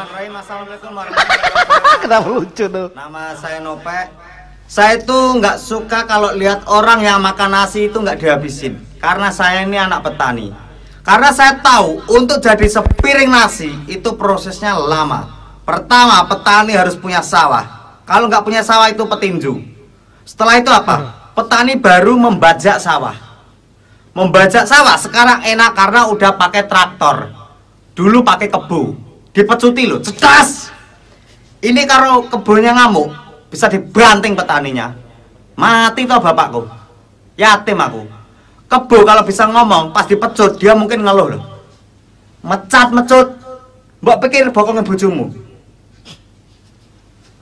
Bismillahirrahmanirrahim. Assalamualaikum warahmatullahi wabarakatuh. Kenapa lucu tuh? Nama saya Nope. Saya itu nggak suka kalau lihat orang yang makan nasi itu nggak dihabisin. Karena saya ini anak petani. Karena saya tahu untuk jadi sepiring nasi itu prosesnya lama. Pertama, petani harus punya sawah. Kalau nggak punya sawah itu petinju. Setelah itu apa? Petani baru membajak sawah. Membajak sawah sekarang enak karena udah pakai traktor. Dulu pakai kebu. Dipecuti loh, cedas. Ini kalau kebunnya ngamuk, bisa dibanting petaninya. Mati toh bapakku. Yatim aku. Kebo kalau bisa ngomong, pas dipecut dia mungkin ngeluh loh. Mecat mecut. Mbok pikir bokongnya bojomu.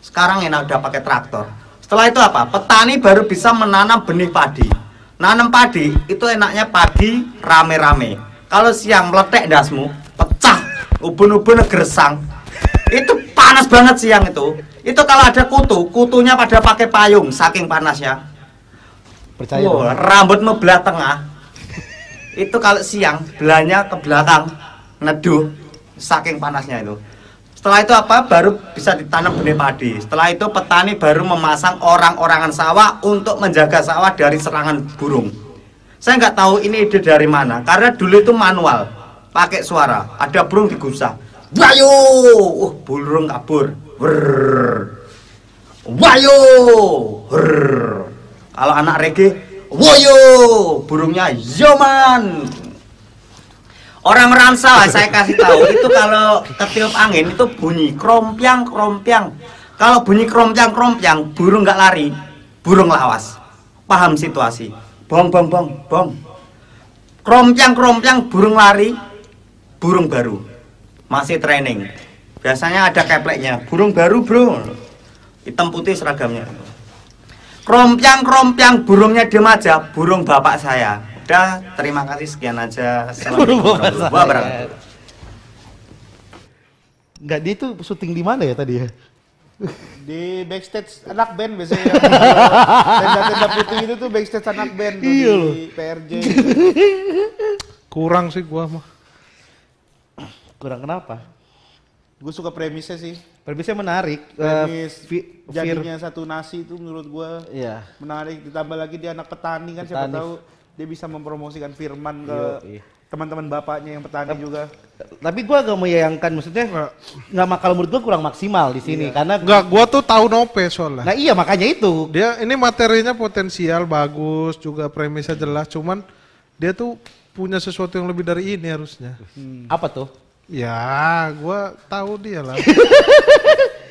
Sekarang enak udah pakai traktor. Setelah itu apa? Petani baru bisa menanam benih padi. Nanam padi itu enaknya padi rame-rame. Kalau siang meletek dasmu, ubun-ubun gersang. Itu panas banget siang itu. Itu kalau ada kutu, kutunya pada pakai payung saking panasnya. Percaya Wow, dong. rambutmu belah tengah. itu kalau siang belahnya ke belakang neduh saking panasnya itu. Setelah itu apa? Baru bisa ditanam benih padi. Setelah itu petani baru memasang orang-orangan sawah untuk menjaga sawah dari serangan burung. Saya nggak tahu ini ide dari mana. Karena dulu itu manual, pakai suara. Ada burung digusah. Wayo, uh, burung kabur. Brrr. Wayo. Kalau anak reggae, woyo, burungnya yoman. Orang Ramsa saya kasih tahu itu kalau ketiup angin itu bunyi krompiang krompiang. Kalau bunyi krompiang krompiang burung nggak lari, burung lawas. Paham situasi? Bong bong bong bong. Krompiang krompiang burung lari, burung baru. Masih training. Biasanya ada kepleknya, burung baru bro. Hitam putih seragamnya. Krompiang krompiang burungnya diem aja, burung bapak saya. Udah, terima kasih sekian aja. Assalamualaikum warahmatullahi wabarakatuh. Enggak dia tuh syuting di mana ya tadi ya? Di backstage anak band biasanya yang tenda-tenda putih itu tuh backstage anak band tuh Iya di loh. PRJ. Kurang sih gua mah. Kurang kenapa? Gue suka premisnya sih. Premisnya menarik. Eh, Premis fi- fir- jadinya satu nasi itu menurut gua Iya. menarik. Ditambah lagi dia anak petani kan siapa Petani. tahu dia bisa mempromosikan firman ke Yoi. teman-teman bapaknya yang petani juga. Tapi gua agak menyayangkan maksudnya nggak mak- kalau menurut gua kurang maksimal di sini karena Enggak, gua tuh tahu Nope soalnya. Nah iya makanya itu. Dia ini materinya potensial bagus, juga premisnya jelas, cuman dia tuh punya sesuatu yang lebih dari ini harusnya. Apa tuh? Ya, gua tahu dia lah.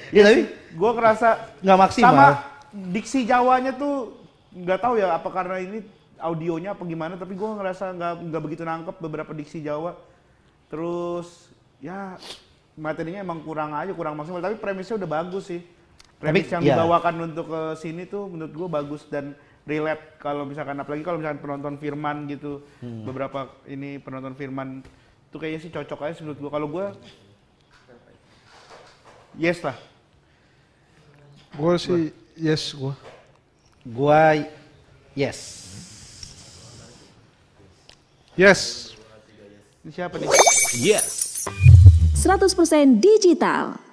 Iya tapi Gue ngerasa nggak maksimal. sama diksi Jawanya tuh nggak tahu ya apa karena ini audionya apa gimana tapi gue ngerasa nggak nggak begitu nangkep beberapa diksi Jawa terus ya materinya emang kurang aja kurang maksimal tapi premisnya udah bagus sih premis Tapi, yang ya. dibawakan untuk ke sini tuh menurut gue bagus dan relate kalau misalkan apalagi kalau misalkan penonton Firman gitu Hmm. beberapa ini penonton Firman tuh kayaknya sih cocok aja menurut gue kalau gue yes lah gua sih yes gua. Gua yes. Yes. ini siapa nih 100% digital.